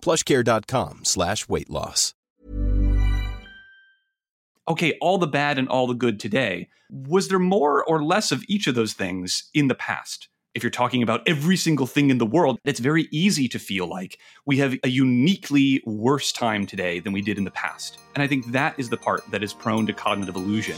plushcare.com slash weight loss. Okay, all the bad and all the good today. Was there more or less of each of those things in the past? If you're talking about every single thing in the world, it's very easy to feel like we have a uniquely worse time today than we did in the past. And I think that is the part that is prone to cognitive illusion.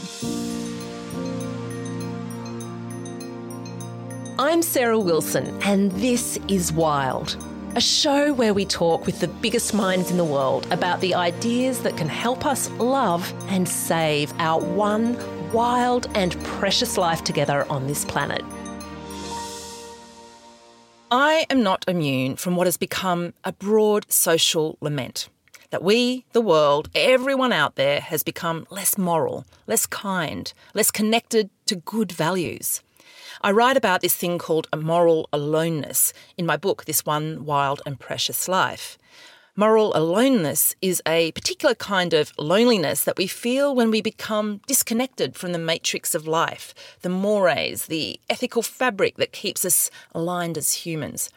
I'm Sarah Wilson, and this is Wild, a show where we talk with the biggest minds in the world about the ideas that can help us love and save our one wild and precious life together on this planet. I am not immune from what has become a broad social lament that we, the world, everyone out there has become less moral, less kind, less connected to good values. I write about this thing called a moral aloneness in my book, This One Wild and Precious Life. Moral aloneness is a particular kind of loneliness that we feel when we become disconnected from the matrix of life, the mores, the ethical fabric that keeps us aligned as humans.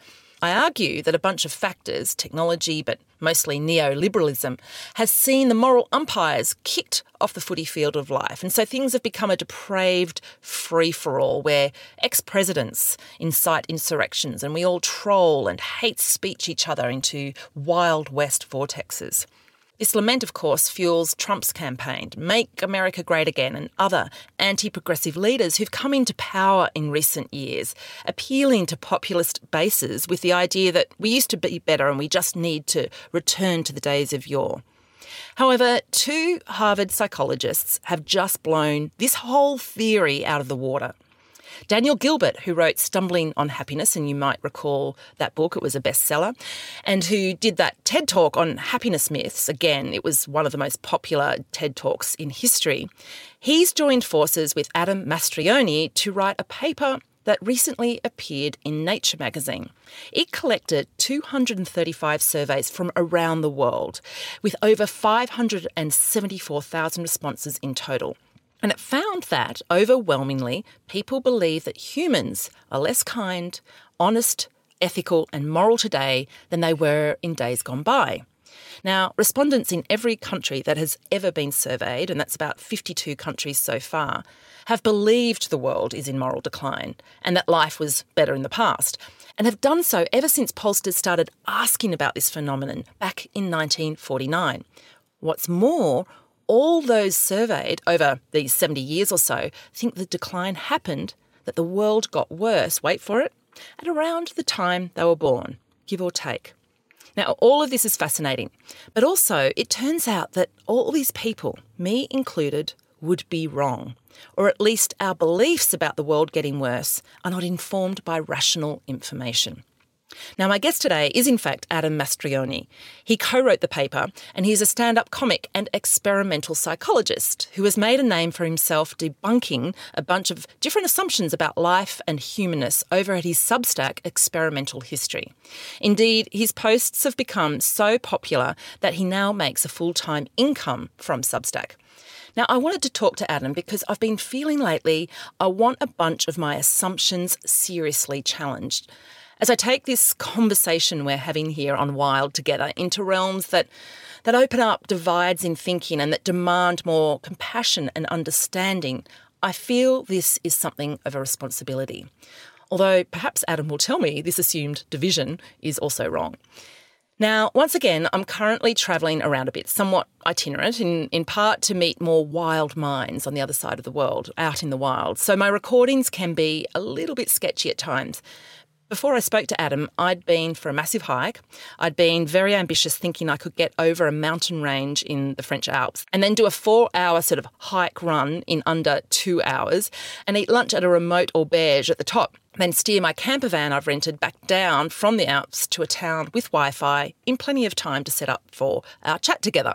I argue that a bunch of factors, technology, but mostly neoliberalism, has seen the moral umpires kicked off the footy field of life. And so things have become a depraved free for all where ex presidents incite insurrections and we all troll and hate speech each other into Wild West vortexes. This lament, of course, fuels Trump's campaign make America great again and other anti progressive leaders who've come into power in recent years, appealing to populist bases with the idea that we used to be better and we just need to return to the days of yore. However, two Harvard psychologists have just blown this whole theory out of the water. Daniel Gilbert, who wrote Stumbling on Happiness, and you might recall that book, it was a bestseller, and who did that TED talk on happiness myths. Again, it was one of the most popular TED talks in history. He's joined forces with Adam Mastroianni to write a paper that recently appeared in Nature magazine. It collected 235 surveys from around the world, with over 574,000 responses in total. And it found that overwhelmingly people believe that humans are less kind, honest, ethical, and moral today than they were in days gone by. Now, respondents in every country that has ever been surveyed, and that's about 52 countries so far, have believed the world is in moral decline and that life was better in the past, and have done so ever since pollsters started asking about this phenomenon back in 1949. What's more, all those surveyed over these 70 years or so think the decline happened, that the world got worse, wait for it, at around the time they were born, give or take. Now, all of this is fascinating, but also it turns out that all these people, me included, would be wrong, or at least our beliefs about the world getting worse are not informed by rational information. Now, my guest today is in fact Adam Mastroianni. He co wrote the paper, and he's a stand up comic and experimental psychologist who has made a name for himself debunking a bunch of different assumptions about life and humanness over at his Substack, Experimental History. Indeed, his posts have become so popular that he now makes a full time income from Substack. Now, I wanted to talk to Adam because I've been feeling lately I want a bunch of my assumptions seriously challenged as I take this conversation we're having here on Wild together into realms that that open up divides in thinking and that demand more compassion and understanding, I feel this is something of a responsibility. Although perhaps Adam will tell me this assumed division is also wrong. Now, once again, I'm currently travelling around a bit, somewhat itinerant, in, in part to meet more wild minds on the other side of the world, out in the wild. So my recordings can be a little bit sketchy at times. Before I spoke to Adam, I'd been for a massive hike. I'd been very ambitious, thinking I could get over a mountain range in the French Alps and then do a four hour sort of hike run in under two hours and eat lunch at a remote auberge at the top. Then steer my camper van I've rented back down from the Alps to a town with Wi Fi in plenty of time to set up for our chat together.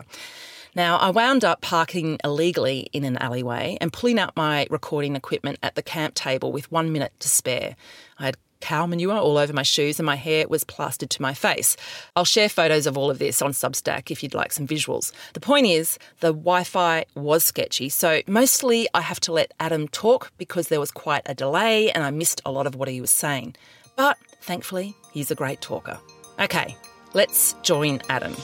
Now, I wound up parking illegally in an alleyway and pulling out my recording equipment at the camp table with one minute to spare. I had cow manure all over my shoes and my hair was plastered to my face. I'll share photos of all of this on Substack if you'd like some visuals. The point is, the Wi Fi was sketchy, so mostly I have to let Adam talk because there was quite a delay and I missed a lot of what he was saying. But thankfully, he's a great talker. Okay, let's join Adam.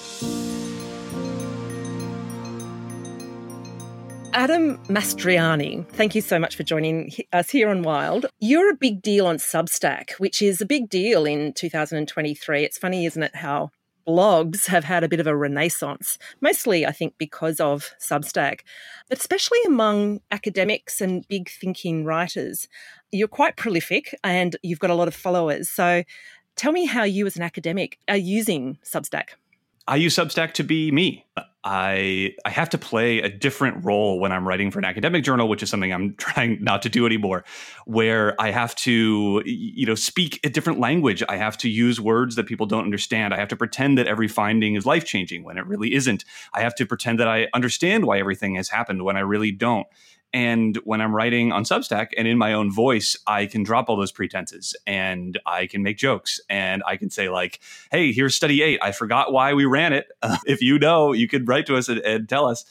Adam Mastroianni, thank you so much for joining us here on Wild. You're a big deal on Substack, which is a big deal in 2023. It's funny, isn't it, how blogs have had a bit of a renaissance, mostly, I think, because of Substack, but especially among academics and big thinking writers. You're quite prolific and you've got a lot of followers. So tell me how you, as an academic, are using Substack. I use Substack to be me. I I have to play a different role when I'm writing for an academic journal, which is something I'm trying not to do anymore. Where I have to you know speak a different language. I have to use words that people don't understand. I have to pretend that every finding is life changing when it really isn't. I have to pretend that I understand why everything has happened when I really don't. And when I'm writing on Substack and in my own voice, I can drop all those pretenses and I can make jokes and I can say, like, hey, here's study eight. I forgot why we ran it. Uh, if you know, you could write to us and, and tell us.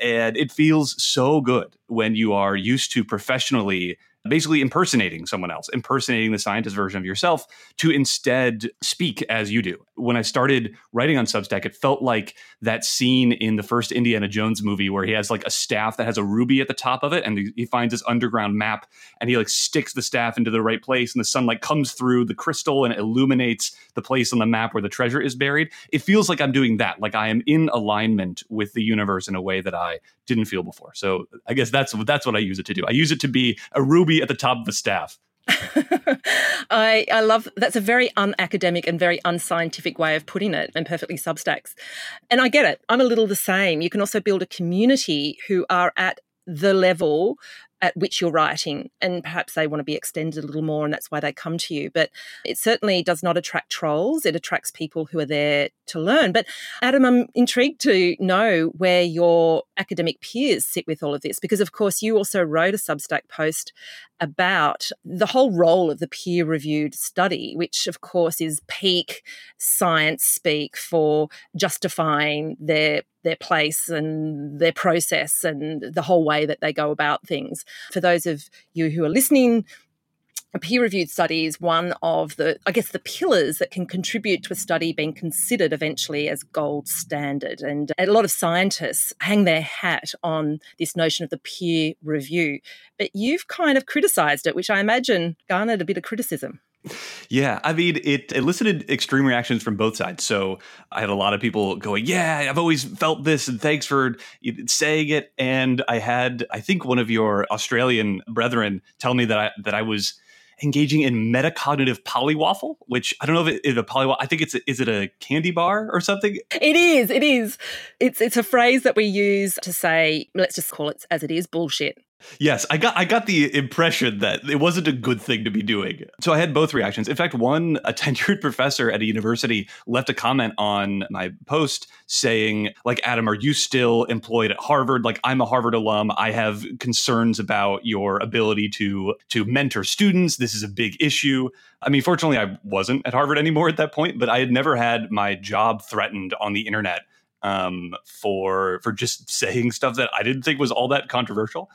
And it feels so good when you are used to professionally basically impersonating someone else, impersonating the scientist version of yourself to instead speak as you do. When I started writing on Substack, it felt like that scene in the first Indiana Jones movie where he has like a staff that has a ruby at the top of it and he finds this underground map and he like sticks the staff into the right place and the sunlight comes through the crystal and illuminates the place on the map where the treasure is buried. It feels like I'm doing that, like I am in alignment with the universe in a way that I didn't feel before. So I guess that's that's what I use it to do. I use it to be a ruby at the top of the staff. I, I love that's a very unacademic and very unscientific way of putting it and perfectly substacks. And I get it. I'm a little the same. You can also build a community who are at the level at which you're writing and perhaps they want to be extended a little more and that's why they come to you. But it certainly does not attract trolls it attracts people who are there to learn. But adam i'm intrigued to know where your academic peers sit with all of this because of course you also wrote a substack post about the whole role of the peer reviewed study which of course is peak science speak for justifying their their place and their process and the whole way that they go about things. For those of you who are listening, a peer reviewed study is one of the, I guess, the pillars that can contribute to a study being considered eventually as gold standard. And a lot of scientists hang their hat on this notion of the peer review. But you've kind of criticized it, which I imagine garnered a bit of criticism. Yeah, I mean, it elicited extreme reactions from both sides. So I had a lot of people going, "Yeah, I've always felt this, and thanks for saying it." And I had, I think, one of your Australian brethren tell me that I that I was engaging in metacognitive Polly Waffle, which I don't know if it is a Polly Waffle. I think it's a, is it a candy bar or something? It is. It is. It's it's a phrase that we use to say, let's just call it as it is, bullshit. Yes, I got I got the impression that it wasn't a good thing to be doing. So I had both reactions. In fact, one a tenured professor at a university left a comment on my post saying like Adam, are you still employed at Harvard? Like I'm a Harvard alum. I have concerns about your ability to to mentor students. This is a big issue. I mean, fortunately I wasn't at Harvard anymore at that point, but I had never had my job threatened on the internet um, for for just saying stuff that I didn't think was all that controversial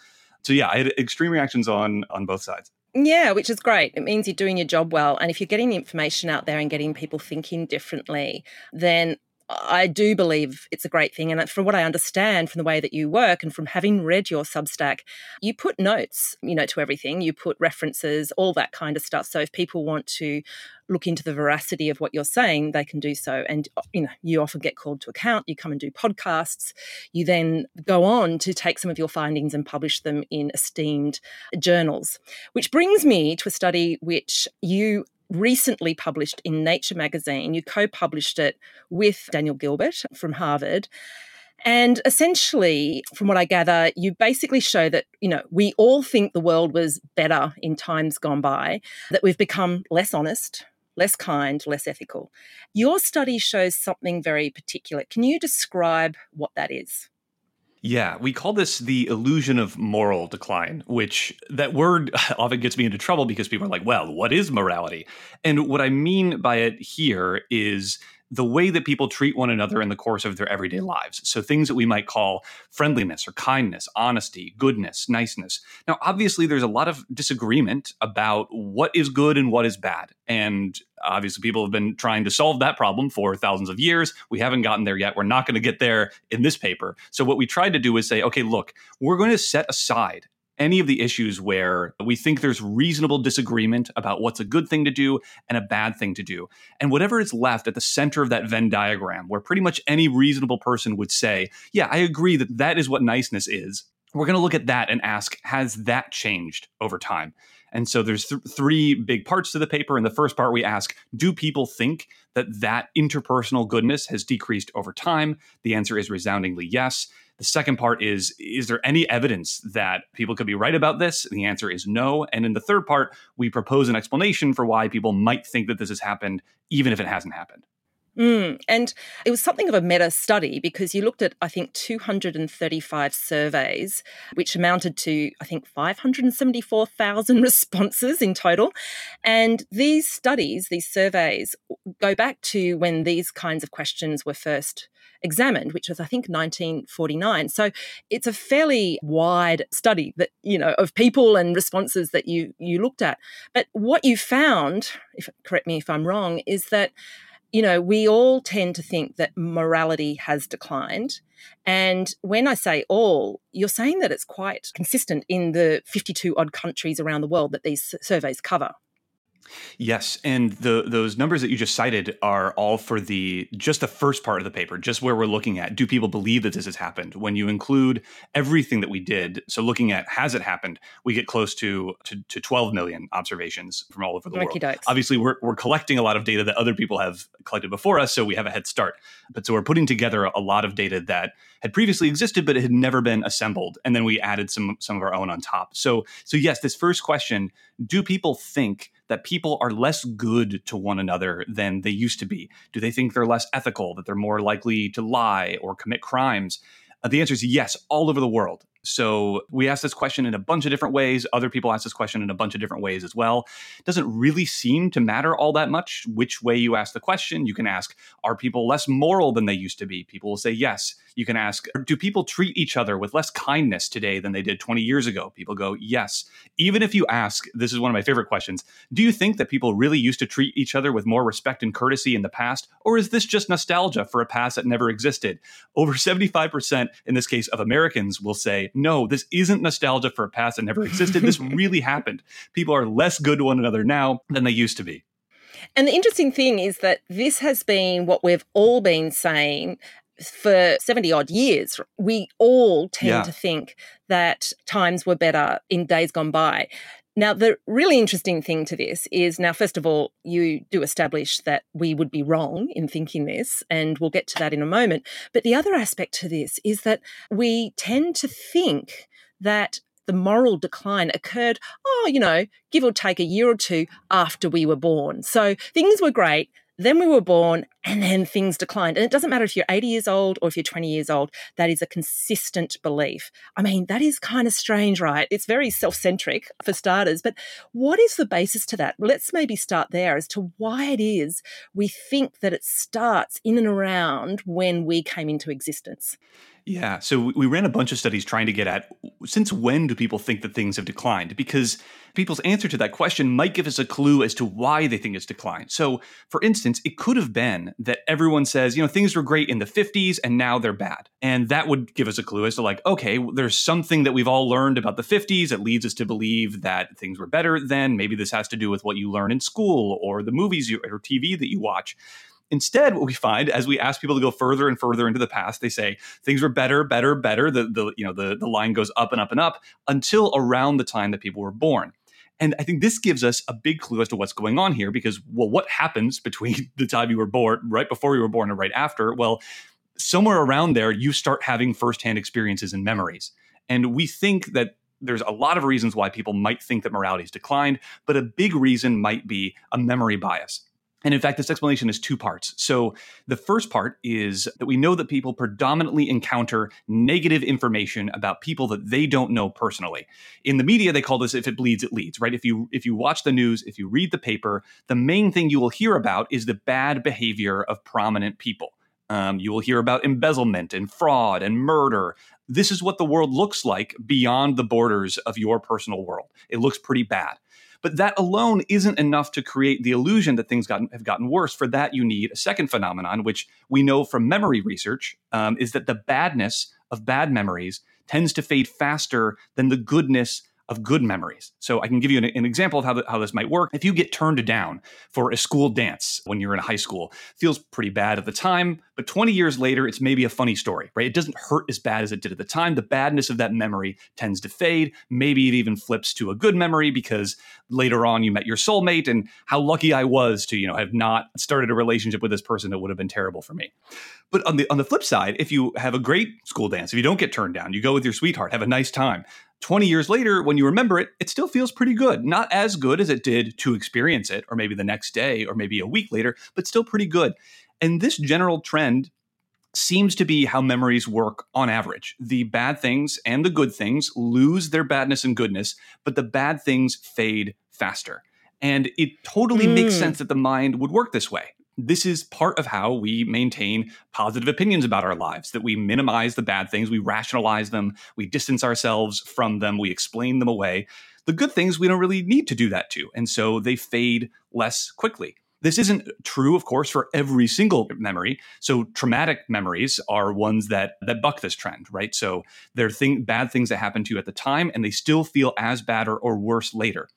so yeah, I had extreme reactions on on both sides. Yeah, which is great. It means you're doing your job well. And if you're getting the information out there and getting people thinking differently, then I do believe it's a great thing. And from what I understand from the way that you work and from having read your Substack, you put notes, you know, to everything. You put references, all that kind of stuff. So if people want to look into the veracity of what you're saying, they can do so. And, uh, you know, you often get called to account. You come and do podcasts. You then go on to take some of your findings and publish them in esteemed journals. Which brings me to a study which you recently published in Nature magazine. You co published it with Daniel Gilbert from Harvard. And essentially, from what I gather, you basically show that, you know, we all think the world was better in times gone by, that we've become less honest, less kind, less ethical. Your study shows something very particular. Can you describe what that is? Yeah, we call this the illusion of moral decline, which that word often gets me into trouble because people are like, well, what is morality? And what I mean by it here is the way that people treat one another in the course of their everyday lives. So things that we might call friendliness or kindness, honesty, goodness, niceness. Now, obviously, there's a lot of disagreement about what is good and what is bad. And obviously, people have been trying to solve that problem for thousands of years. We haven't gotten there yet. We're not going to get there in this paper. So, what we tried to do is say, okay, look, we're going to set aside any of the issues where we think there's reasonable disagreement about what's a good thing to do and a bad thing to do. And whatever is left at the center of that Venn diagram, where pretty much any reasonable person would say, Yeah, I agree that that is what niceness is. We're going to look at that and ask, Has that changed over time? And so there's th- three big parts to the paper. In the first part, we ask, do people think that that interpersonal goodness has decreased over time? The answer is resoundingly yes. The second part is Is there any evidence that people could be right about this? The answer is no. And in the third part, we propose an explanation for why people might think that this has happened, even if it hasn't happened. Mm, and it was something of a meta study because you looked at, I think, 235 surveys, which amounted to, I think, 574,000 responses in total. And these studies, these surveys, go back to when these kinds of questions were first examined, which was, I think, 1949. So it's a fairly wide study that, you know, of people and responses that you, you looked at. But what you found, if correct me if I'm wrong, is that you know, we all tend to think that morality has declined. And when I say all, you're saying that it's quite consistent in the 52 odd countries around the world that these surveys cover. Yes, and the those numbers that you just cited are all for the just the first part of the paper, just where we're looking at do people believe that this has happened? When you include everything that we did, so looking at has it happened, we get close to to, to 12 million observations from all over the world. Dokes. Obviously, we're we're collecting a lot of data that other people have collected before us, so we have a head start. But so we're putting together a lot of data that had previously existed but it had never been assembled, and then we added some some of our own on top. So so yes, this first question, do people think that people are less good to one another than they used to be? Do they think they're less ethical, that they're more likely to lie or commit crimes? Uh, the answer is yes, all over the world. So we ask this question in a bunch of different ways. Other people ask this question in a bunch of different ways as well. Doesn't really seem to matter all that much which way you ask the question. You can ask, are people less moral than they used to be? People will say yes. You can ask, do people treat each other with less kindness today than they did 20 years ago? People go, yes. Even if you ask, this is one of my favorite questions, do you think that people really used to treat each other with more respect and courtesy in the past? Or is this just nostalgia for a past that never existed? Over 75% in this case of Americans will say, no, this isn't nostalgia for a past that never existed. This really happened. People are less good to one another now than they used to be. And the interesting thing is that this has been what we've all been saying for 70 odd years. We all tend yeah. to think that times were better in days gone by. Now, the really interesting thing to this is now, first of all, you do establish that we would be wrong in thinking this, and we'll get to that in a moment. But the other aspect to this is that we tend to think that the moral decline occurred, oh, you know, give or take a year or two after we were born. So things were great. Then we were born and then things declined. And it doesn't matter if you're 80 years old or if you're 20 years old, that is a consistent belief. I mean, that is kind of strange, right? It's very self centric for starters. But what is the basis to that? Let's maybe start there as to why it is we think that it starts in and around when we came into existence. Yeah. So we ran a bunch of studies trying to get at since when do people think that things have declined? Because people's answer to that question might give us a clue as to why they think it's declined. So, for instance, it could have been that everyone says, you know, things were great in the 50s and now they're bad. And that would give us a clue as to, like, okay, there's something that we've all learned about the 50s that leads us to believe that things were better then. Maybe this has to do with what you learn in school or the movies you, or TV that you watch. Instead, what we find as we ask people to go further and further into the past, they say things were better, better, better. The, the you know the, the line goes up and up and up until around the time that people were born. And I think this gives us a big clue as to what's going on here because, well, what happens between the time you were born, right before you were born, and right after? Well, somewhere around there, you start having firsthand experiences and memories. And we think that there's a lot of reasons why people might think that morality has declined, but a big reason might be a memory bias. And in fact, this explanation is two parts. So the first part is that we know that people predominantly encounter negative information about people that they don't know personally. In the media, they call this if it bleeds, it leads, right? If you if you watch the news, if you read the paper, the main thing you will hear about is the bad behavior of prominent people. Um, you will hear about embezzlement and fraud and murder. This is what the world looks like beyond the borders of your personal world. It looks pretty bad. But that alone isn't enough to create the illusion that things gotten, have gotten worse. For that, you need a second phenomenon, which we know from memory research um, is that the badness of bad memories tends to fade faster than the goodness of good memories. So I can give you an, an example of how, the, how this might work. If you get turned down for a school dance when you're in high school, feels pretty bad at the time, but 20 years later, it's maybe a funny story, right? It doesn't hurt as bad as it did at the time. The badness of that memory tends to fade. Maybe it even flips to a good memory because later on you met your soulmate and how lucky I was to, you know, have not started a relationship with this person that would have been terrible for me. But on the on the flip side, if you have a great school dance, if you don't get turned down, you go with your sweetheart, have a nice time. 20 years later, when you remember it, it still feels pretty good. Not as good as it did to experience it, or maybe the next day, or maybe a week later, but still pretty good. And this general trend seems to be how memories work on average. The bad things and the good things lose their badness and goodness, but the bad things fade faster. And it totally mm. makes hmm. sense that the mind would work this way this is part of how we maintain positive opinions about our lives that we minimize the bad things we rationalize them we distance ourselves from them we explain them away. The good things we don't really need to do that to and so they fade less quickly. This isn't true of course for every single memory. So traumatic memories are ones that that buck this trend right? So they're thing, bad things that happen to you at the time and they still feel as bad or, or worse later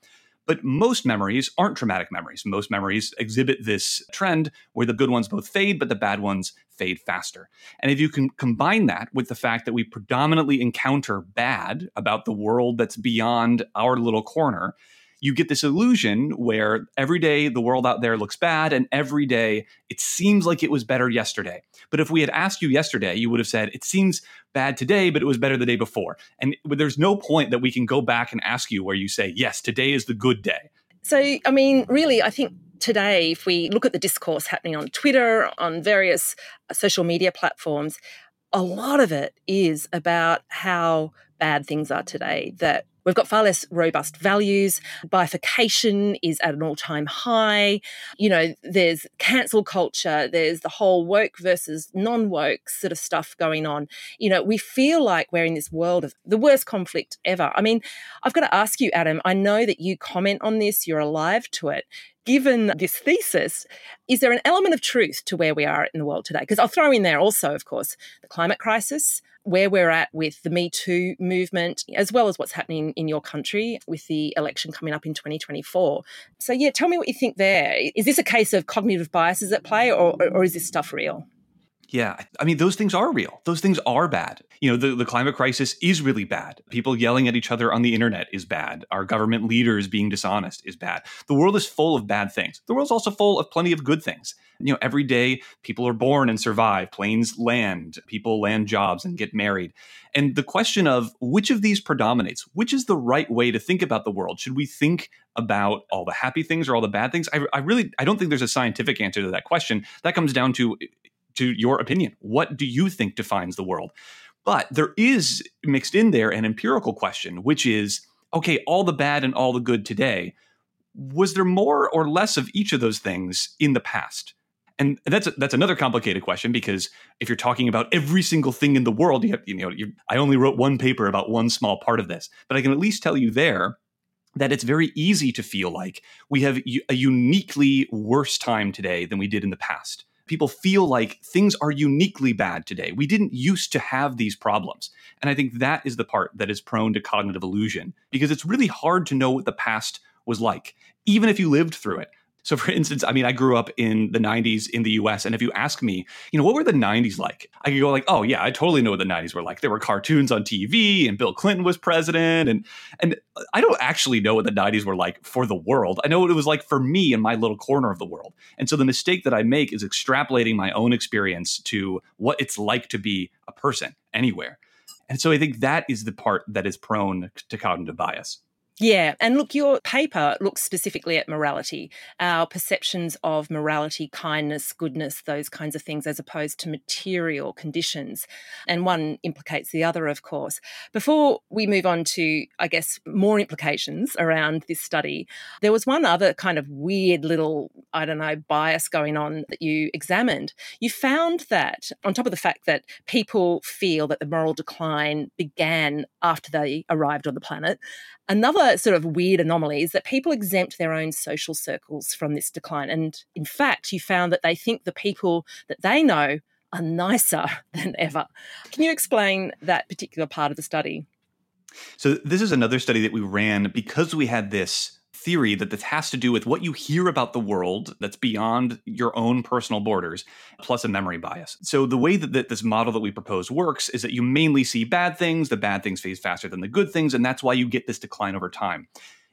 but most memories aren't traumatic memories. Most memories exhibit this trend where the good ones both fade, but the bad ones fade faster. And if you can combine that with the fact that we predominantly encounter bad about the world that's beyond our little corner, you get this illusion where every day the world out there looks bad and every day it seems like it was better yesterday. But if we had asked you yesterday, you would have said, it seems bad today, but it was better the day before. And there's no point that we can go back and ask you where you say, yes, today is the good day. So, I mean, really, I think today, if we look at the discourse happening on Twitter, on various uh, social media platforms, a lot of it is about how bad things are today, that We've got far less robust values. Bifurcation is at an all time high. You know, there's cancel culture, there's the whole woke versus non woke sort of stuff going on. You know, we feel like we're in this world of the worst conflict ever. I mean, I've got to ask you, Adam, I know that you comment on this, you're alive to it given this thesis, is there an element of truth to where we are in the world today? Because I'll throw in there also, of course, the climate crisis, where we're at with the Me Too movement, as well as what's happening in your country with the election coming up in 2024. So, yeah, tell me what you think there. Is this a case of cognitive biases at play, or, or is this stuff real? Yeah, I mean, those things are real. Those things are bad. You know, the, the climate crisis is really bad. People yelling at each other on the internet is bad. Our government leaders being dishonest is bad. The world is full of bad things. The world's also full of plenty of good things. You know, every day people are born and survive, planes land, people land jobs and get married. And the question of which of these predominates, which is the right way to think about the world? Should we think about all the happy things or all the bad things? I, I really, I don't think there's a scientific answer to that question. That comes down to to your opinion. What do you think defines the world? But there is mixed in there an empirical question, which is okay, all the bad and all the good today. Was there more or less of each of those things in the past? And that's that's another complicated question because if you're talking about every single thing in the world, you have you know you, I only wrote one paper about one small part of this, but I can at least tell you there that it's very easy to feel like we have a uniquely worse time today than we did in the past. People feel like things are uniquely bad today. We didn't used to have these problems. And I think that is the part that is prone to cognitive illusion because it's really hard to know what the past was like, even if you lived through it. So, for instance, I mean, I grew up in the 90s in the US. And if you ask me, you know, what were the 90s like? I could go, like, oh, yeah, I totally know what the 90s were like. There were cartoons on TV and Bill Clinton was president. And, and I don't actually know what the 90s were like for the world. I know what it was like for me in my little corner of the world. And so the mistake that I make is extrapolating my own experience to what it's like to be a person anywhere. And so I think that is the part that is prone to cognitive bias. Yeah. And look, your paper looks specifically at morality, our perceptions of morality, kindness, goodness, those kinds of things, as opposed to material conditions. And one implicates the other, of course. Before we move on to, I guess, more implications around this study, there was one other kind of weird little, I don't know, bias going on that you examined. You found that, on top of the fact that people feel that the moral decline began after they arrived on the planet, Another sort of weird anomaly is that people exempt their own social circles from this decline. And in fact, you found that they think the people that they know are nicer than ever. Can you explain that particular part of the study? So, this is another study that we ran because we had this theory that this has to do with what you hear about the world that's beyond your own personal borders, plus a memory bias. So, the way that, that this model that we propose works is that you mainly see bad things, the bad things phase faster than the good things, and that's why you get this decline over time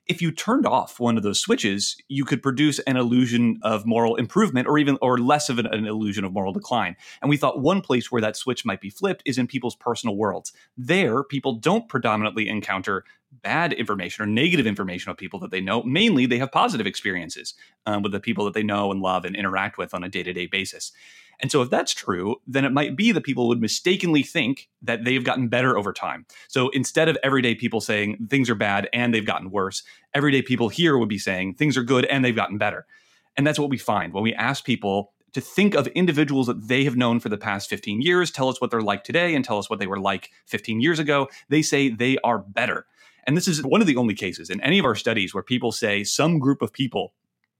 if you turned off one of those switches, you could produce an illusion of moral improvement or even or less of an, an, illusion of moral decline. And we thought one place where that switch might be flipped is in people's personal worlds. There, people don't predominantly encounter bad information or negative information of people that they know. Mainly, they have positive experiences um, with the people that they know and love and interact with on a day to day basis. And so, if that's true, then it might be that people would mistakenly think that they've gotten better over time. So, instead of everyday people saying things are bad and they've gotten worse, everyday people here would be saying things are good and they've gotten better. And that's what we find when we ask people to think of individuals that they have known for the past 15 years, tell us what they're like today, and tell us what they were like 15 years ago. They say they are better. And this is one of the only cases in any of our studies where people say some group of people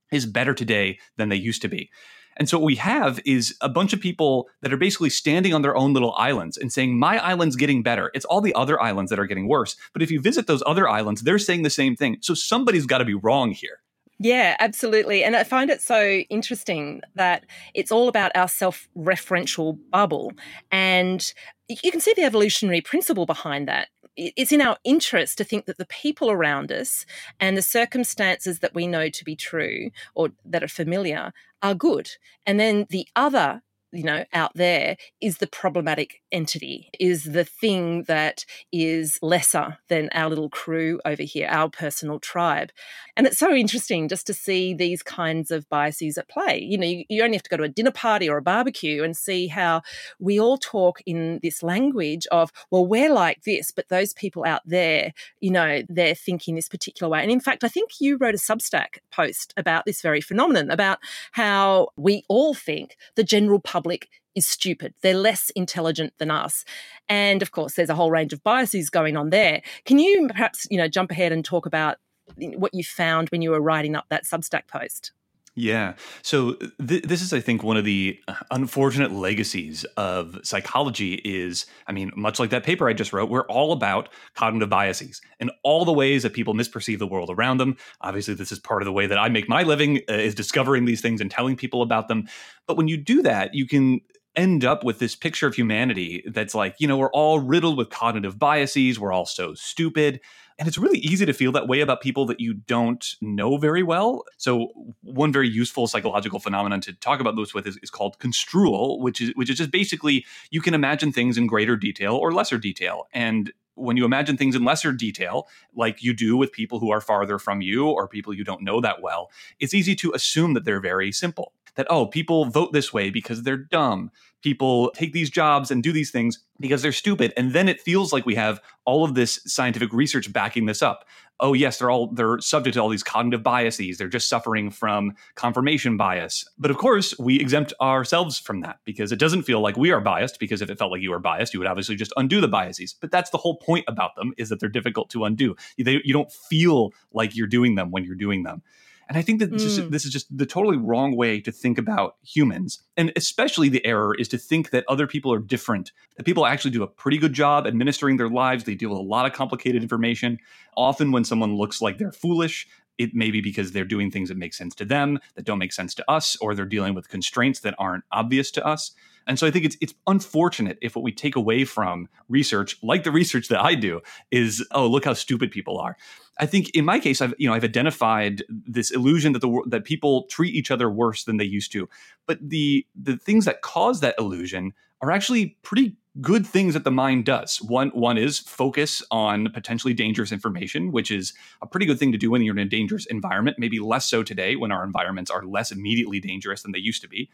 is better today than they used to be. And so what we have is a bunch of people that are basically standing on their own little islands and saying, My island's getting better. It's all the other islands that are getting worse. But if you visit those other islands, they're saying the same thing. So somebody's got to be wrong here. Yeah, absolutely. And I find it so interesting that it's all about our self referential bubble. And you can see the evolutionary principle behind that it's in our interest to think that the people around us and the circumstances that we know to be true or that are familiar are good. And then the other you know out there is the problematic entity is the thing that is lesser than our little crew over here our personal tribe. And it's so interesting just to see these kinds of biases at play. You know you, you only have to go to a dinner party or a barbecue and see how we all talk in this language of well we're like this but those people out there you know they're thinking this particular way. And in fact i think you wrote a substack post about this very phenomenon about how we all think the general public public is stupid. They're less intelligent than us. And of course, there's a whole range of biases going on there. Can you perhaps, you know, jump ahead and talk about what you found when you were writing up that Substack post? Yeah. So th- this is, I think, one of the uh, unfortunate legacies of psychology. Is I mean, much like that paper I just wrote, we're all about cognitive biases and all the ways that people misperceive the world around them. Obviously, this is part of the way that I make my living uh, is discovering these things and telling people about them. But when you do that, you can end up with this picture of humanity that's like, you know, we're all riddled with cognitive biases. We're all so stupid. And it's really easy to feel that way about people that you don't know very well. So one very useful psychological phenomenon to talk about this with is, is called construal, which is which is just basically you can imagine things in greater detail or lesser detail. And when you imagine things in lesser detail, like you do with people who are farther from you or people you don't know that well, it's easy to assume that they're very simple. That, oh, people vote this way because they're dumb people take these jobs and do these things because they're stupid. And then it feels like we have all of this scientific research backing this up. Oh yes, they're all they're subject to all these cognitive biases. They're just suffering from confirmation bias. But of course, we exempt ourselves from that because it doesn't feel like we are biased because if it felt like you were biased, you would obviously just undo the biases. But that's the whole point about them is that they're difficult to undo. They, you don't feel like you're doing them when you're doing them. And I think that mm. just, this is just the totally wrong way to think about humans. And especially the error is to think that other people are different, that people actually do a pretty good job administering their lives. They deal with a lot of complicated information. Often, when someone looks like they're foolish, it may be because they're doing things that make sense to them, that don't make sense to us, or they're dealing with constraints that aren't obvious to us. And so I think it's it's unfortunate if what we take away from research, like the research that I do, is oh look how stupid people are. I think in my case, I've you know I've identified this illusion that the that people treat each other worse than they used to, but the the things that cause that illusion are actually pretty good things that the mind does. One one is focus on potentially dangerous information, which is a pretty good thing to do when you're in a dangerous environment. Maybe less so today when our environments are less immediately dangerous than they used to be.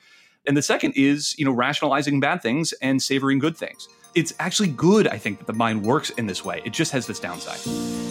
And the second is, you know, rationalizing bad things and savoring good things. It's actually good, I think, that the mind works in this way. It just has this downside.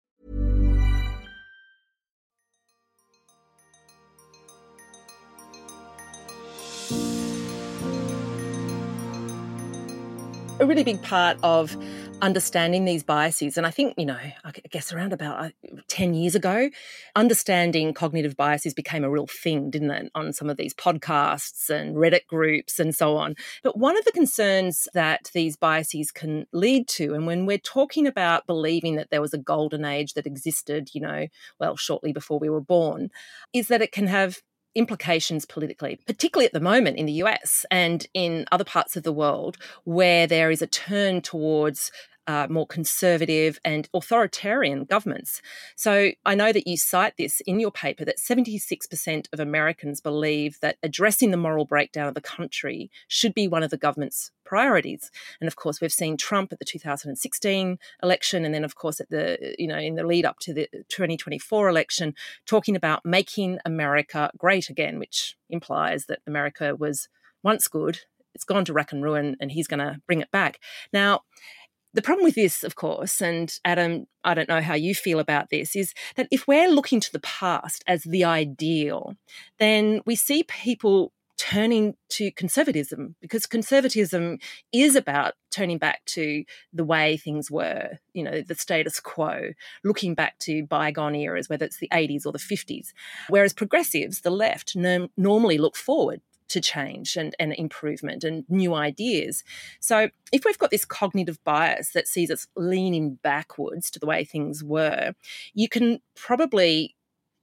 A really big part of understanding these biases. And I think, you know, I guess around about uh, 10 years ago, understanding cognitive biases became a real thing, didn't it, on some of these podcasts and Reddit groups and so on. But one of the concerns that these biases can lead to, and when we're talking about believing that there was a golden age that existed, you know, well, shortly before we were born, is that it can have implications politically, particularly at the moment in the US and in other parts of the world where there is a turn towards uh, more conservative and authoritarian governments. So I know that you cite this in your paper that 76% of Americans believe that addressing the moral breakdown of the country should be one of the government's priorities. And of course, we've seen Trump at the 2016 election, and then of course at the you know in the lead up to the 2024 election, talking about making America great again, which implies that America was once good. It's gone to rack and ruin, and he's going to bring it back. Now, the problem with this, of course, and Adam, I don't know how you feel about this, is that if we're looking to the past as the ideal, then we see people turning to conservatism because conservatism is about turning back to the way things were, you know, the status quo, looking back to bygone eras, whether it's the 80s or the 50s. Whereas progressives, the left, normally look forward to change and, and improvement and new ideas. So, if we've got this cognitive bias that sees us leaning backwards to the way things were, you can probably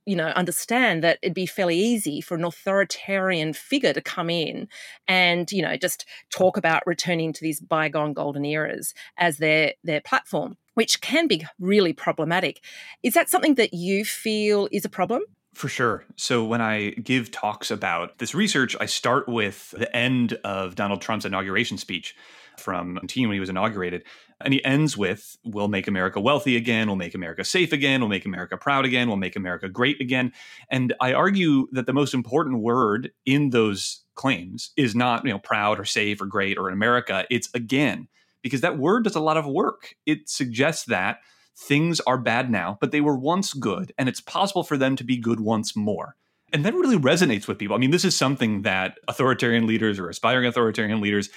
you know understand that it'd be fairly easy for an authoritarian figure to come in and you know just talk about returning to these bygone golden eras as their their platform which can be really problematic is that something that you feel is a problem for sure. So when I give talks about this research, I start with the end of Donald Trump's inauguration speech from when he was inaugurated. And he ends with, We'll make America wealthy again. We'll make America safe again. We'll make America proud again. We'll make America great again. And I argue that the most important word in those claims is not, you know, proud or safe or great or America. It's again, because that word does a lot of work. It suggests that things are bad now, but they were once good, and it's possible for them to be good once more. And that really resonates with people. I mean, this is something that authoritarian leaders or aspiring authoritarian leaders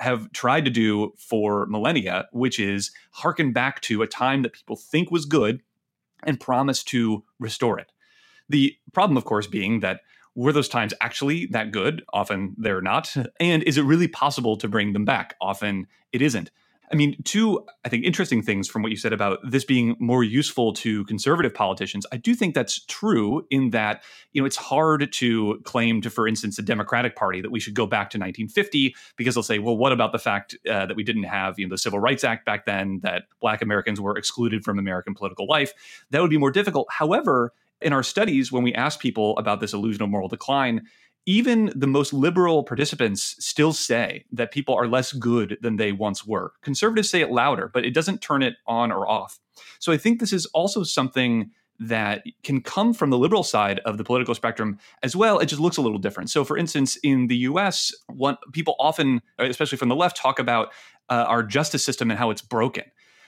have tried to do for millennia, which is harken back to a time that people think was good and promise to restore it. The problem, of course, being that were those times actually that good? Often they're not. And is it really possible to bring them back? Often it isn't. I mean, two, I think, interesting things from what you said about this being more useful to conservative politicians. I do think that's true in that, you know, it's hard to claim to, for instance, the Democratic Party that we should go back to 1950 because they'll say, well, what about the fact uh, that we didn't have, you know, the Civil Rights Act back then, that Black Americans were excluded from American political life? That would be more difficult. However, in our studies, when we ask people about this illusion of moral decline, even the most liberal participants still say that people are less good than they once were. Conservatives say it louder, but it doesn't turn it on or off. So I think this is also something that can come from the liberal side of the political spectrum as well. It just looks a little different. So, for instance, in the U.S., people often, especially from the left, talk about uh, our justice system and how it's broken.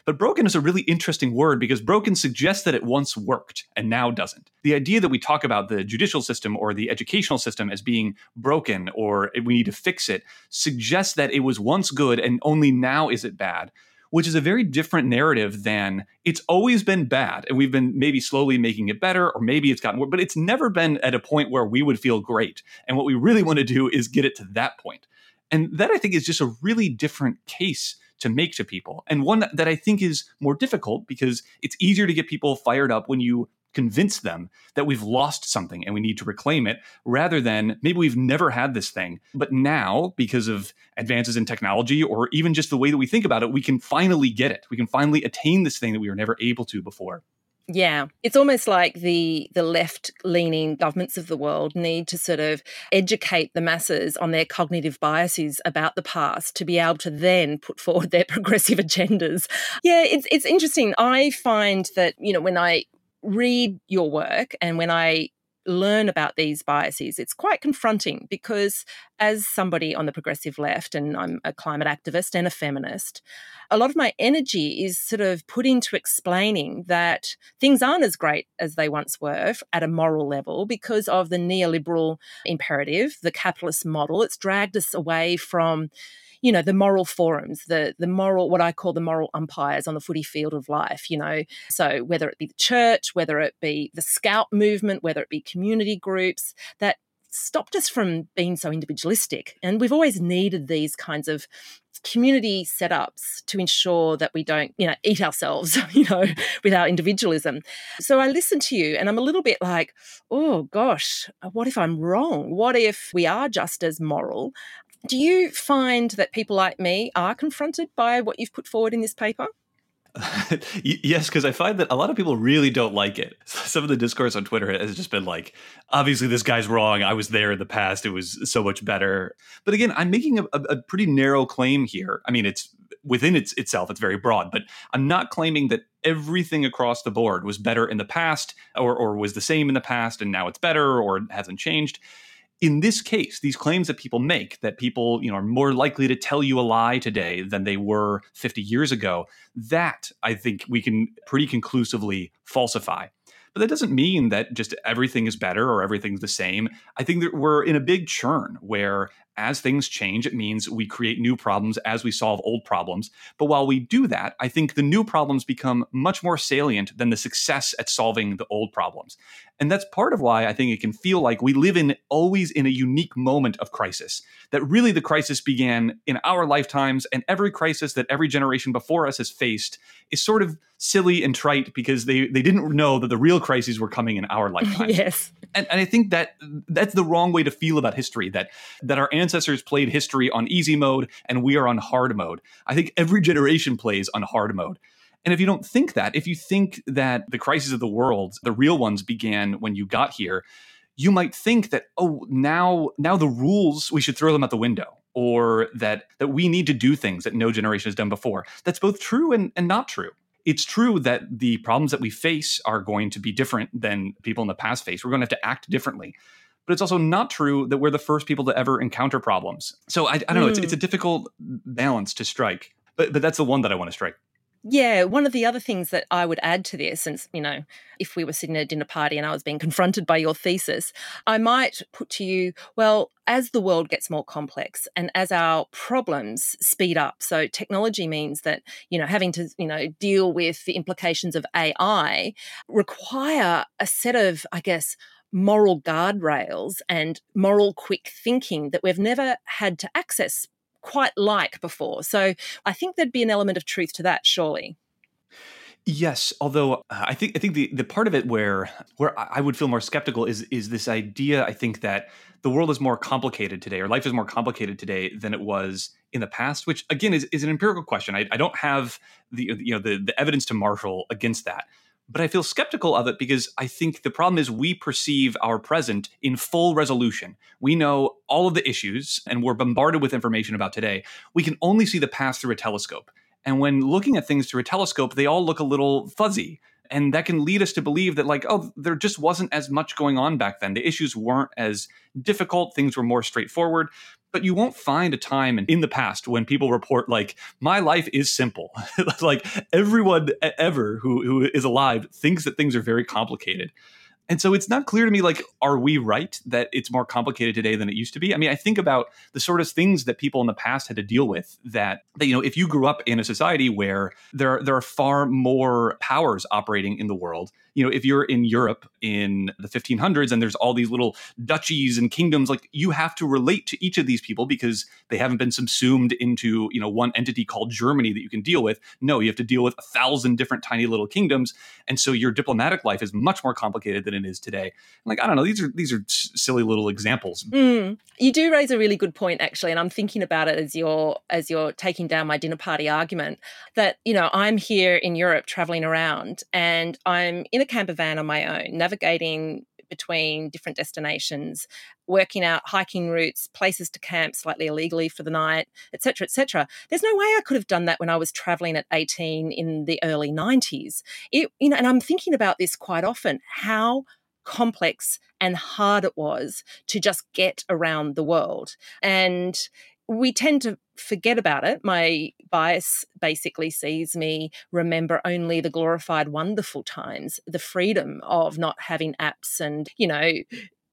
But broken is a really interesting word because broken suggests that it once worked and now doesn't. The idea that we talk about the judicial system or the educational system as being broken or we need to fix it suggests that it was once good and only now is it bad which is a very different narrative than it's always been bad and we've been maybe slowly making it better or maybe it's gotten worse, but it's never been at a point where we would feel great. And what we really want to do is get it to that point. And that I think is just a really different case to make to people. And one that I think is more difficult because it's easier to get people fired up when you convince them that we've lost something and we need to reclaim it rather than maybe we've never had this thing. But now because of advances in technology or even just the way that we think about it we can finally get it. We can finally attain this thing that we were never able to before yeah, it's almost like the the left leaning governments of the world need to sort of educate the masses on their cognitive biases about the past to be able to then put forward their progressive agendas. Yeah, it's it's interesting. I find that, you know, when I read your work and when I learn about these biases, it's quite confronting because, as somebody on the progressive left, and I'm a climate activist and a feminist, a lot of my energy is sort of put into explaining that things aren't as great as they once were at a moral level because of the neoliberal imperative, the capitalist model. It's dragged us away from you know the moral forums the the moral what i call the moral umpires on the footy field of life you know. So whether it be the church whether it be the scout movement whether it be community groups that stopped us from being so individualistic. And we've always needed these kinds of community setups to ensure that we don't you know eat ourselves you know with our individualism. So i listen to you and i'm a little bit like oh gosh what if i'm wrong? What if we are just as moral do you find that people like me are confronted by what you've put forward in this paper? yes, because I find that a lot of people really don't like it. Some of the discourse on Twitter has just been like, obviously, this guy's wrong. I was there in the past. It was so much better. But again, I'm making a, a pretty narrow claim here. I mean, it's within its, itself, it's very broad, but I'm not claiming that everything across the board was better in the past or, or was the same in the past and now it's better or hasn't changed in this case, these claims that people make that people, you know, are more likely to tell you a lie today than they were 50 years ago, that I think we can pretty conclusively falsify. But that doesn't mean that just everything is better or everything's the same. I think that we're in a big churn where as things change, it means we create new problems as we solve old problems. But while we do that, I think the new problems become much more salient than the success at solving the old problems. And that's part of why I think it can feel like we live in always in a unique moment of crisis. That really the crisis began in our lifetimes, and every crisis that every generation before us has faced is sort of silly and trite because they, they didn't know that the real crises were coming in our lifetime. yes. And, and I think that that's the wrong way to feel about history, that that our ancestors played history on easy mode and we are on hard mode. I think every generation plays on hard mode. And if you don't think that, if you think that the crises of the world, the real ones began when you got here, you might think that oh now now the rules we should throw them out the window or that that we need to do things that no generation has done before. That's both true and, and not true. It's true that the problems that we face are going to be different than people in the past face. We're going to have to act differently but it's also not true that we're the first people to ever encounter problems. So I, I don't know. It's, it's a hmm. difficult balance to strike, but but that's the one that I want to strike. Yeah, one of the other things that I would add to this, and you know, if we were sitting at a dinner party and I was being confronted by your thesis, I might put to you, well, as the world gets more complex and as our problems speed up, so technology means that, you know, having to, you know, deal with the implications of AI require a set of, I guess, moral guardrails and moral quick thinking that we've never had to access quite like before. So I think there'd be an element of truth to that, surely. Yes, although uh, I think I think the, the part of it where where I would feel more skeptical is is this idea. I think that the world is more complicated today, or life is more complicated today than it was in the past. Which again is, is an empirical question. I, I don't have the you know the the evidence to marshal against that but I feel skeptical of it because I think the problem is we perceive our present in full resolution. We know all of the issues and we're bombarded with information about today. We can only see the past through a telescope. And when looking at things through a telescope, they all look a little fuzzy. And that can lead us to believe that, like, oh, there just wasn't as much going on back then. The issues weren't as difficult, things were more straightforward but you won't find a time in the past when people report like my life is simple like everyone ever who, who is alive thinks that things are very complicated and so it's not clear to me like are we right that it's more complicated today than it used to be? I mean, I think about the sort of things that people in the past had to deal with that, that you know, if you grew up in a society where there there are far more powers operating in the world, you know, if you're in Europe in the 1500s and there's all these little duchies and kingdoms, like you have to relate to each of these people because they haven't been subsumed into, you know, one entity called Germany that you can deal with. No, you have to deal with a thousand different tiny little kingdoms. And so your diplomatic life is much more complicated than it is today. Like, I don't know, these are these are silly little examples. Mm. You do raise a really good point actually, and I'm thinking about it as you're as you're taking down my dinner party argument that, you know, I'm here in Europe traveling around and I'm in a camper van on my own, navigating between different destinations, working out hiking routes, places to camp slightly illegally for the night, etc., etc. There's no way I could have done that when I was traveling at 18 in the early 90s. It, you know, and I'm thinking about this quite often. How complex and hard it was to just get around the world. And we tend to forget about it. My bias basically sees me remember only the glorified, wonderful times, the freedom of not having apps and, you know,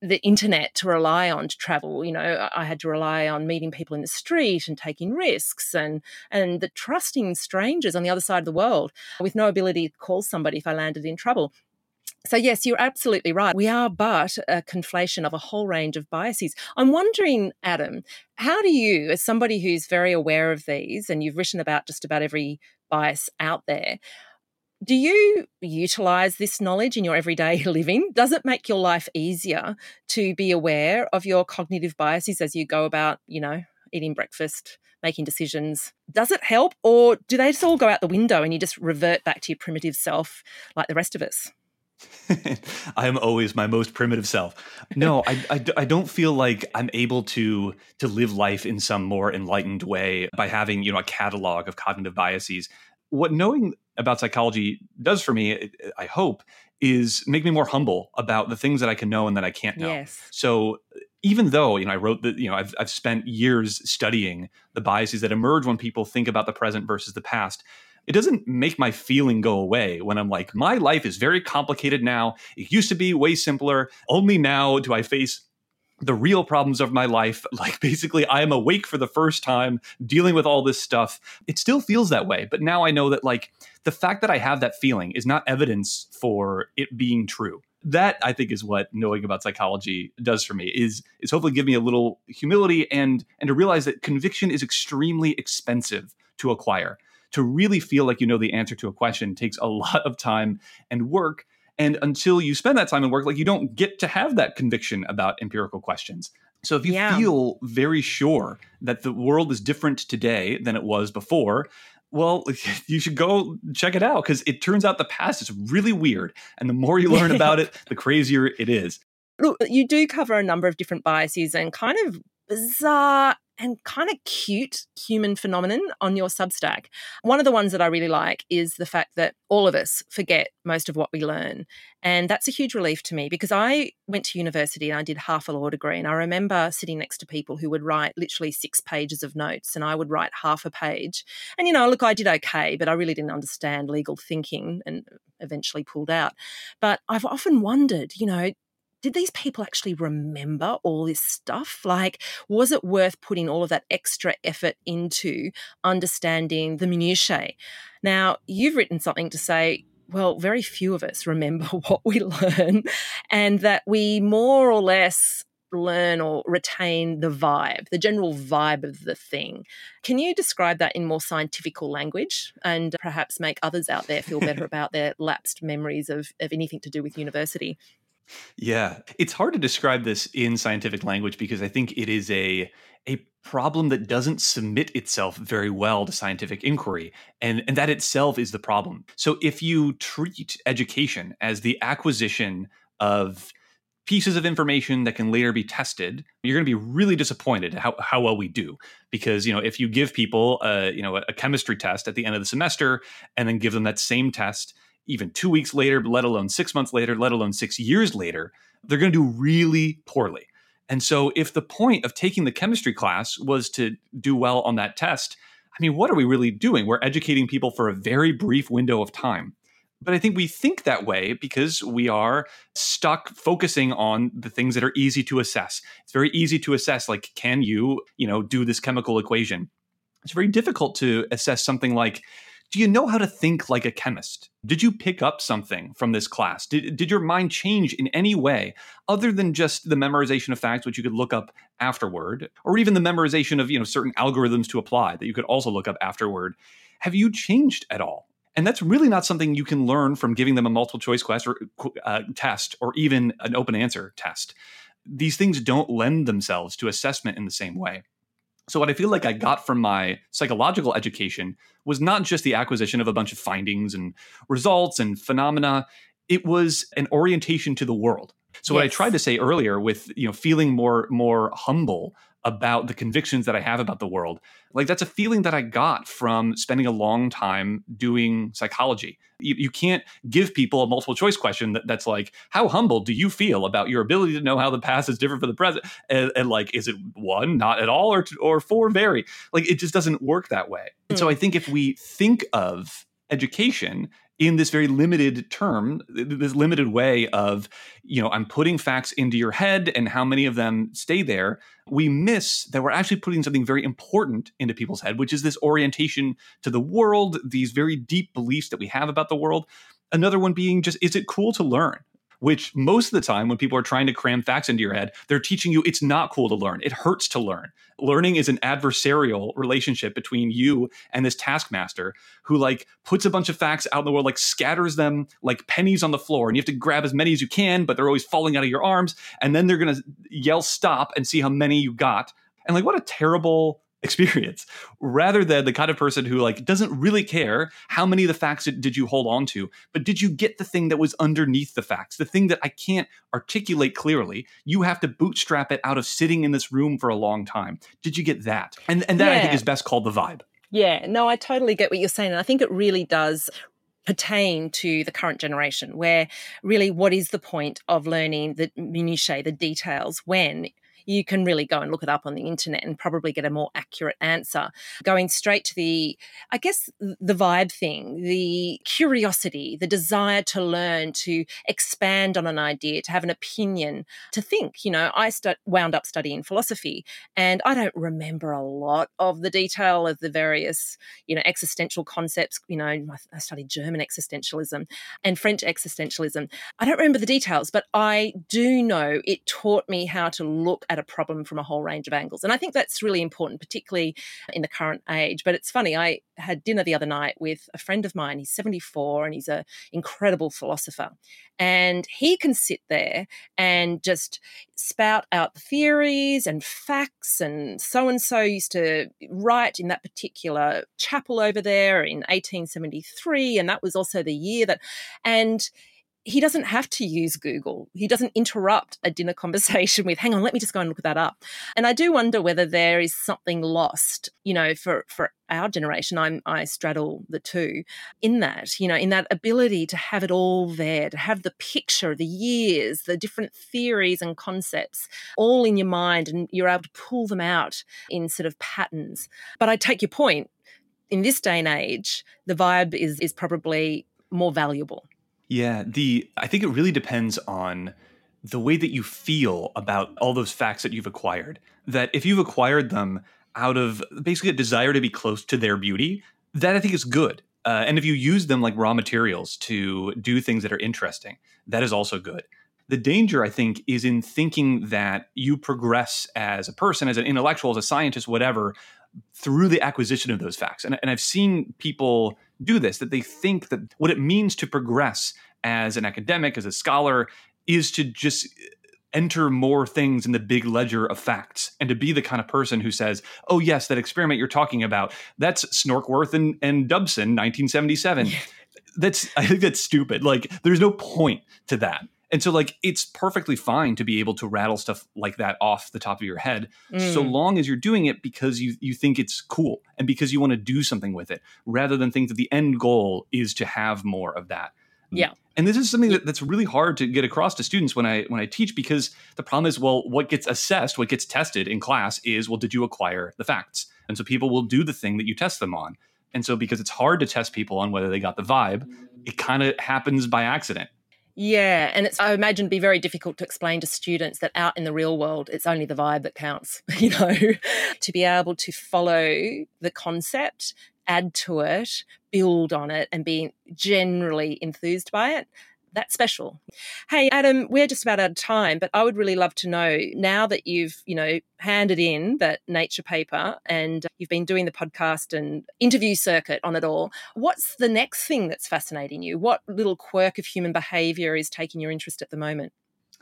the internet to rely on to travel. You know, I had to rely on meeting people in the street and taking risks and and the trusting strangers on the other side of the world with no ability to call somebody if I landed in trouble. So, yes, you're absolutely right. We are but a conflation of a whole range of biases. I'm wondering, Adam, how do you, as somebody who's very aware of these, and you've written about just about every bias out there, do you utilize this knowledge in your everyday living? Does it make your life easier to be aware of your cognitive biases as you go about, you know, eating breakfast, making decisions? Does it help, or do they just all go out the window and you just revert back to your primitive self like the rest of us? I am always my most primitive self. No, I, I, I, don't feel like I'm able to to live life in some more enlightened way by having you know a catalog of cognitive biases. What knowing about psychology does for me, I hope, is make me more humble about the things that I can know and that I can't know. Yes. So even though you know I wrote that you know I've I've spent years studying the biases that emerge when people think about the present versus the past it doesn't make my feeling go away when I'm like, my life is very complicated now. It used to be way simpler. Only now do I face the real problems of my life. Like, basically, I am awake for the first time dealing with all this stuff. It still feels that way. But now I know that, like, the fact that I have that feeling is not evidence for it being true that I think is what knowing about psychology does for me is is hopefully give me a little humility and and to realize that conviction is extremely expensive to acquire to really feel like you know the answer to a question takes a lot of time and work. And until you spend that time and work, like you don't get to have that conviction about empirical questions. So if you yeah. feel very sure that the world is different today than it was before, well, you should go check it out because it turns out the past is really weird. And the more you learn about it, the crazier it is. Look, you do cover a number of different biases and kind of bizarre and kind of cute human phenomenon on your Substack. One of the ones that I really like is the fact that all of us forget most of what we learn. And that's a huge relief to me because I went to university and I did half a law degree. And I remember sitting next to people who would write literally six pages of notes and I would write half a page. And, you know, look, I did okay, but I really didn't understand legal thinking and eventually pulled out. But I've often wondered, you know, did these people actually remember all this stuff? Like, was it worth putting all of that extra effort into understanding the minutiae? Now, you've written something to say, well, very few of us remember what we learn, and that we more or less learn or retain the vibe, the general vibe of the thing. Can you describe that in more scientific language and perhaps make others out there feel better about their lapsed memories of, of anything to do with university? Yeah, it's hard to describe this in scientific language because I think it is a a problem that doesn't submit itself very well to scientific inquiry and and that itself is the problem. So if you treat education as the acquisition of pieces of information that can later be tested, you're going to be really disappointed how, how well we do. Because you know, if you give people a you know a chemistry test at the end of the semester and then give them that same test even two weeks later, let alone six months later, let alone six years later, they're going to do really poorly. And so, if the point of taking the chemistry class was to do well on that test, I mean, what are we really doing? We're educating people for a very brief window of time. But I think we think that way because we are stuck focusing on the things that are easy to assess. It's very easy to assess, like, can you, you know, do this chemical equation? It's very difficult to assess something like, do you know how to think like a chemist? Did you pick up something from this class? Did, did your mind change in any way other than just the memorization of facts, which you could look up afterward, or even the memorization of you know certain algorithms to apply that you could also look up afterward? Have you changed at all? And that's really not something you can learn from giving them a multiple choice quest or uh, test or even an open answer test. These things don't lend themselves to assessment in the same way. So, what I feel like I got from my psychological education was not just the acquisition of a bunch of findings and results and phenomena, it was an orientation to the world. So, yes. what I tried to say earlier with you know feeling more more humble about the convictions that I have about the world. Like that's a feeling that I got from spending a long time doing psychology. You, you can't give people a multiple choice question that, that's like, how humble do you feel about your ability to know how the past is different from the present? And, and like, is it one, not at all, or or four, very? Like it just doesn't work that way. Mm. And so hmm. I think if we think of education in this very limited term, this limited way of, you know, I'm putting facts into your head and how many of them stay there, we miss that we're actually putting something very important into people's head, which is this orientation to the world, these very deep beliefs that we have about the world. Another one being just, is it cool to learn? Which most of the time when people are trying to cram facts into your head, they're teaching you it's not cool to learn. It hurts to learn. Learning is an adversarial relationship between you and this taskmaster who like puts a bunch of facts out in the world, like scatters them like pennies on the floor, and you have to grab as many as you can, but they're always falling out of your arms. And then they're gonna yell stop and see how many you got. And like what a terrible experience rather than the kind of person who like doesn't really care how many of the facts did you hold on to but did you get the thing that was underneath the facts the thing that i can't articulate clearly. You have to bootstrap it out of sitting in this room for a long time. Did you get that? And and that yeah. i think is best called the vibe. Yeah. No i totally get what you're saying and i think it really does pertain to the current generation where really what is the point of learning the minutiae the details when you can really go and look it up on the internet and probably get a more accurate answer. Going straight to the, I guess, the vibe thing, the curiosity, the desire to learn, to expand on an idea, to have an opinion, to think. You know, I wound up studying philosophy and I don't remember a lot of the detail of the various, you know, existential concepts. You know, I studied German existentialism and French existentialism. I don't remember the details, but I do know it taught me how to look at at a problem from a whole range of angles. And I think that's really important, particularly in the current age. But it's funny, I had dinner the other night with a friend of mine. He's 74 and he's an incredible philosopher. And he can sit there and just spout out the theories and facts. And so and so used to write in that particular chapel over there in 1873. And that was also the year that, and he doesn't have to use Google. He doesn't interrupt a dinner conversation with, hang on, let me just go and look that up. And I do wonder whether there is something lost, you know, for, for our generation, I'm, I straddle the two in that, you know, in that ability to have it all there, to have the picture, the years, the different theories and concepts all in your mind, and you're able to pull them out in sort of patterns. But I take your point. In this day and age, the vibe is is probably more valuable yeah, the I think it really depends on the way that you feel about all those facts that you've acquired. That if you've acquired them out of basically a desire to be close to their beauty, that I think is good. Uh, and if you use them like raw materials to do things that are interesting, that is also good. The danger, I think, is in thinking that you progress as a person, as an intellectual, as a scientist, whatever, through the acquisition of those facts. And, and I've seen people do this, that they think that what it means to progress as an academic, as a scholar, is to just enter more things in the big ledger of facts and to be the kind of person who says, oh, yes, that experiment you're talking about, that's Snorkworth and, and Dobson, 1977. that's, I think that's stupid. Like, there's no point to that. And so, like, it's perfectly fine to be able to rattle stuff like that off the top of your head, mm. so long as you're doing it because you you think it's cool and because you want to do something with it, rather than think that the end goal is to have more of that. Yeah. And this is something that, that's really hard to get across to students when I when I teach because the problem is, well, what gets assessed, what gets tested in class is, well, did you acquire the facts? And so people will do the thing that you test them on. And so because it's hard to test people on whether they got the vibe, it kind of happens by accident. Yeah, and it's I imagine be very difficult to explain to students that out in the real world it's only the vibe that counts, you know, to be able to follow the concept, add to it, build on it and be generally enthused by it that's special. Hey, Adam, we're just about out of time, but I would really love to know now that you've, you know, handed in that nature paper and you've been doing the podcast and interview circuit on it all, what's the next thing that's fascinating you? What little quirk of human behavior is taking your interest at the moment?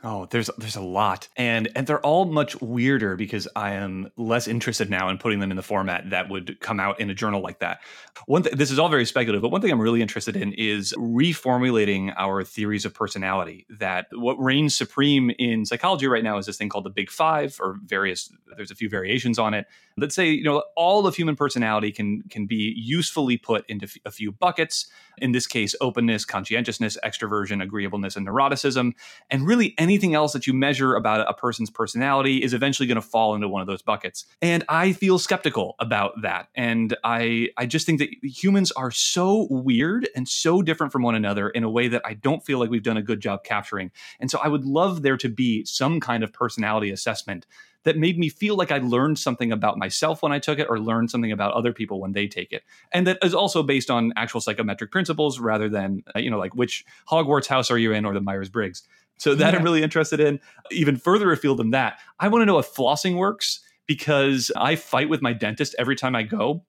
Oh, there's there's a lot, and and they're all much weirder because I am less interested now in putting them in the format that would come out in a journal like that. One, th- this is all very speculative, but one thing I'm really interested in is reformulating our theories of personality. That what reigns supreme in psychology right now is this thing called the Big Five, or various. There's a few variations on it. Let's say you know all of human personality can can be usefully put into f- a few buckets. In this case, openness, conscientiousness, extroversion, agreeableness, and neuroticism, and really anything else that you measure about a person's personality is eventually going to fall into one of those buckets. And I feel skeptical about that. And I I just think that humans are so weird and so different from one another in a way that I don't feel like we've done a good job capturing. And so I would love there to be some kind of personality assessment that made me feel like I learned something about myself when I took it or learned something about other people when they take it. And that is also based on actual psychometric principles rather than, uh, you know, like which Hogwarts house are you in or the Myers Briggs. So that yeah. I'm really interested in. Even further afield than that, I want to know if flossing works because I fight with my dentist every time I go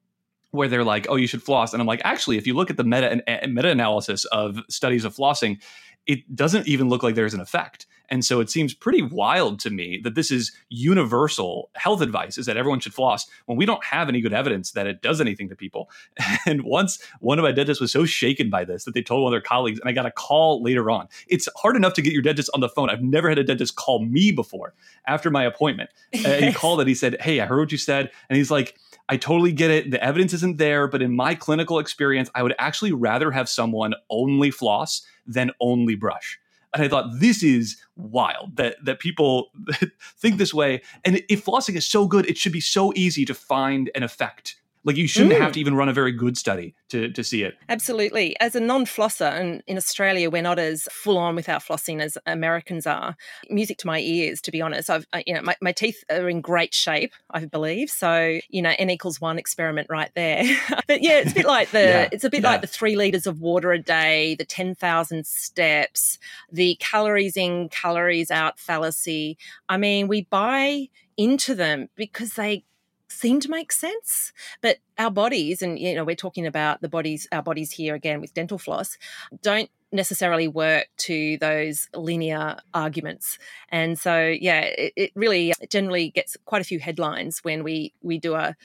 where they're like, "Oh, you should floss," and I'm like, "Actually, if you look at the meta meta analysis of studies of flossing, it doesn't even look like there's an effect." And so it seems pretty wild to me that this is universal health advice is that everyone should floss when we don't have any good evidence that it does anything to people. And once one of my dentists was so shaken by this that they told one of their colleagues, and I got a call later on. It's hard enough to get your dentist on the phone. I've never had a dentist call me before after my appointment. And he called and he said, Hey, I heard what you said. And he's like, I totally get it. The evidence isn't there, but in my clinical experience, I would actually rather have someone only floss than only brush and I thought this is wild that that people think this way. And if flossing is so good, it should be so easy to find an effect like you shouldn't mm. have to even run a very good study to, to see it. Absolutely. As a non-flosser, and in Australia we're not as full on with our flossing as Americans are. Music to my ears, to be honest. I've you know my, my teeth are in great shape, I believe. So you know n equals one experiment right there. but yeah, it's a bit like the yeah. it's a bit yeah. like the three liters of water a day, the ten thousand steps, the calories in, calories out fallacy. I mean, we buy into them because they seem to make sense but our bodies and you know we're talking about the bodies our bodies here again with dental floss don't necessarily work to those linear arguments. And so yeah it, it really generally gets quite a few headlines when we we do a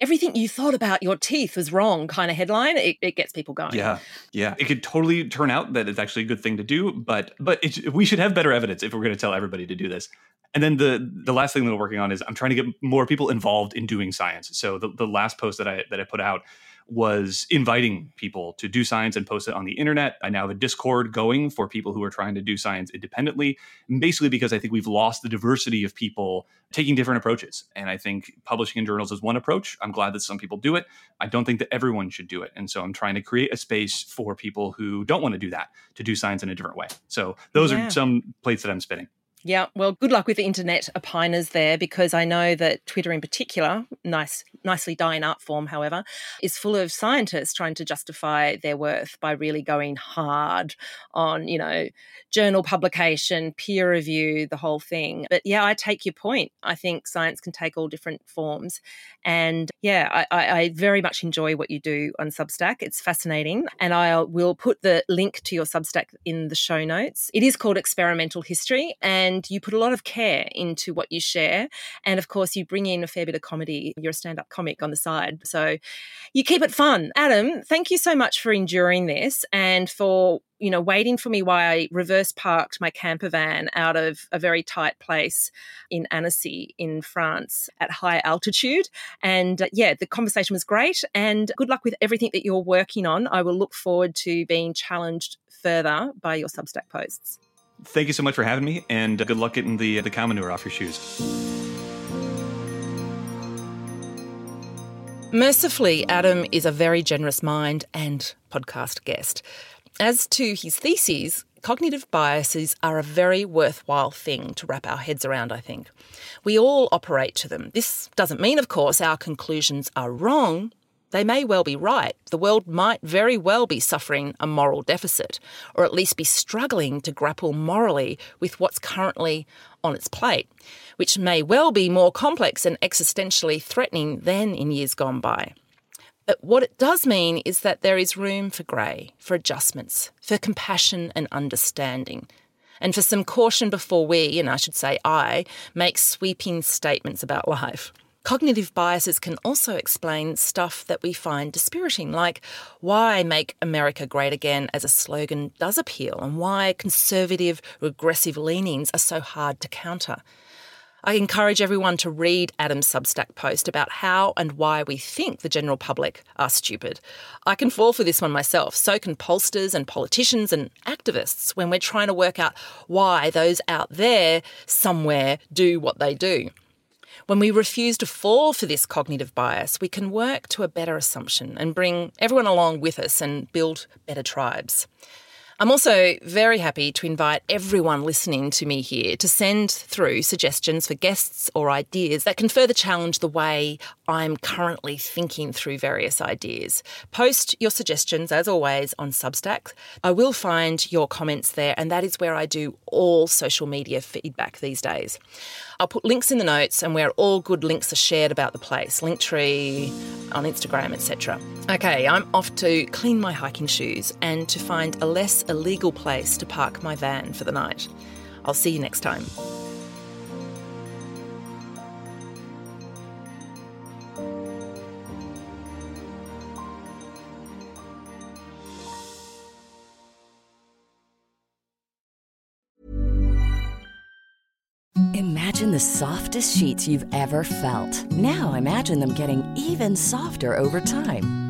everything you thought about your teeth was wrong kind of headline, it, it gets people going. Yeah, yeah. It could totally turn out that it's actually a good thing to do, but but it, we should have better evidence if we're going to tell everybody to do this. And then the the last thing that we're working on is I'm trying to get more people involved in doing science. So the, the last post that I that I put out was inviting people to do science and post it on the internet. I now have a Discord going for people who are trying to do science independently, basically because I think we've lost the diversity of people taking different approaches. And I think publishing in journals is one approach. I'm glad that some people do it. I don't think that everyone should do it. And so I'm trying to create a space for people who don't want to do that to do science in a different way. So those yeah. are some plates that I'm spinning. Yeah, well, good luck with the internet opiners there because I know that Twitter in particular, nice, nicely dying art form, however, is full of scientists trying to justify their worth by really going hard on, you know, journal publication, peer review, the whole thing. But yeah, I take your point. I think science can take all different forms. And yeah, I, I very much enjoy what you do on Substack. It's fascinating. And I will put the link to your Substack in the show notes. It is called Experimental History. And and you put a lot of care into what you share. And of course, you bring in a fair bit of comedy. You're a stand up comic on the side. So you keep it fun. Adam, thank you so much for enduring this and for you know, waiting for me while I reverse parked my camper van out of a very tight place in Annecy in France at high altitude. And uh, yeah, the conversation was great. And good luck with everything that you're working on. I will look forward to being challenged further by your Substack posts. Thank you so much for having me, and good luck getting the the cow manure off your shoes. Mercifully, Adam is a very generous mind and podcast guest. As to his theses, cognitive biases are a very worthwhile thing to wrap our heads around, I think. We all operate to them. This doesn't mean, of course, our conclusions are wrong, they may well be right. The world might very well be suffering a moral deficit, or at least be struggling to grapple morally with what's currently on its plate, which may well be more complex and existentially threatening than in years gone by. But what it does mean is that there is room for grey, for adjustments, for compassion and understanding, and for some caution before we, and I should say I, make sweeping statements about life. Cognitive biases can also explain stuff that we find dispiriting, like why Make America Great Again as a slogan does appeal and why conservative, regressive leanings are so hard to counter. I encourage everyone to read Adam's Substack post about how and why we think the general public are stupid. I can fall for this one myself. So can pollsters and politicians and activists when we're trying to work out why those out there somewhere do what they do. When we refuse to fall for this cognitive bias, we can work to a better assumption and bring everyone along with us and build better tribes. I'm also very happy to invite everyone listening to me here to send through suggestions for guests or ideas that can further challenge the way I'm currently thinking through various ideas. Post your suggestions, as always, on Substack. I will find your comments there, and that is where I do all social media feedback these days. I'll put links in the notes and where all good links are shared about the place Linktree, on Instagram, etc. Okay, I'm off to clean my hiking shoes and to find a less illegal place to park my van for the night. I'll see you next time. Imagine the softest sheets you've ever felt. Now imagine them getting even softer over time.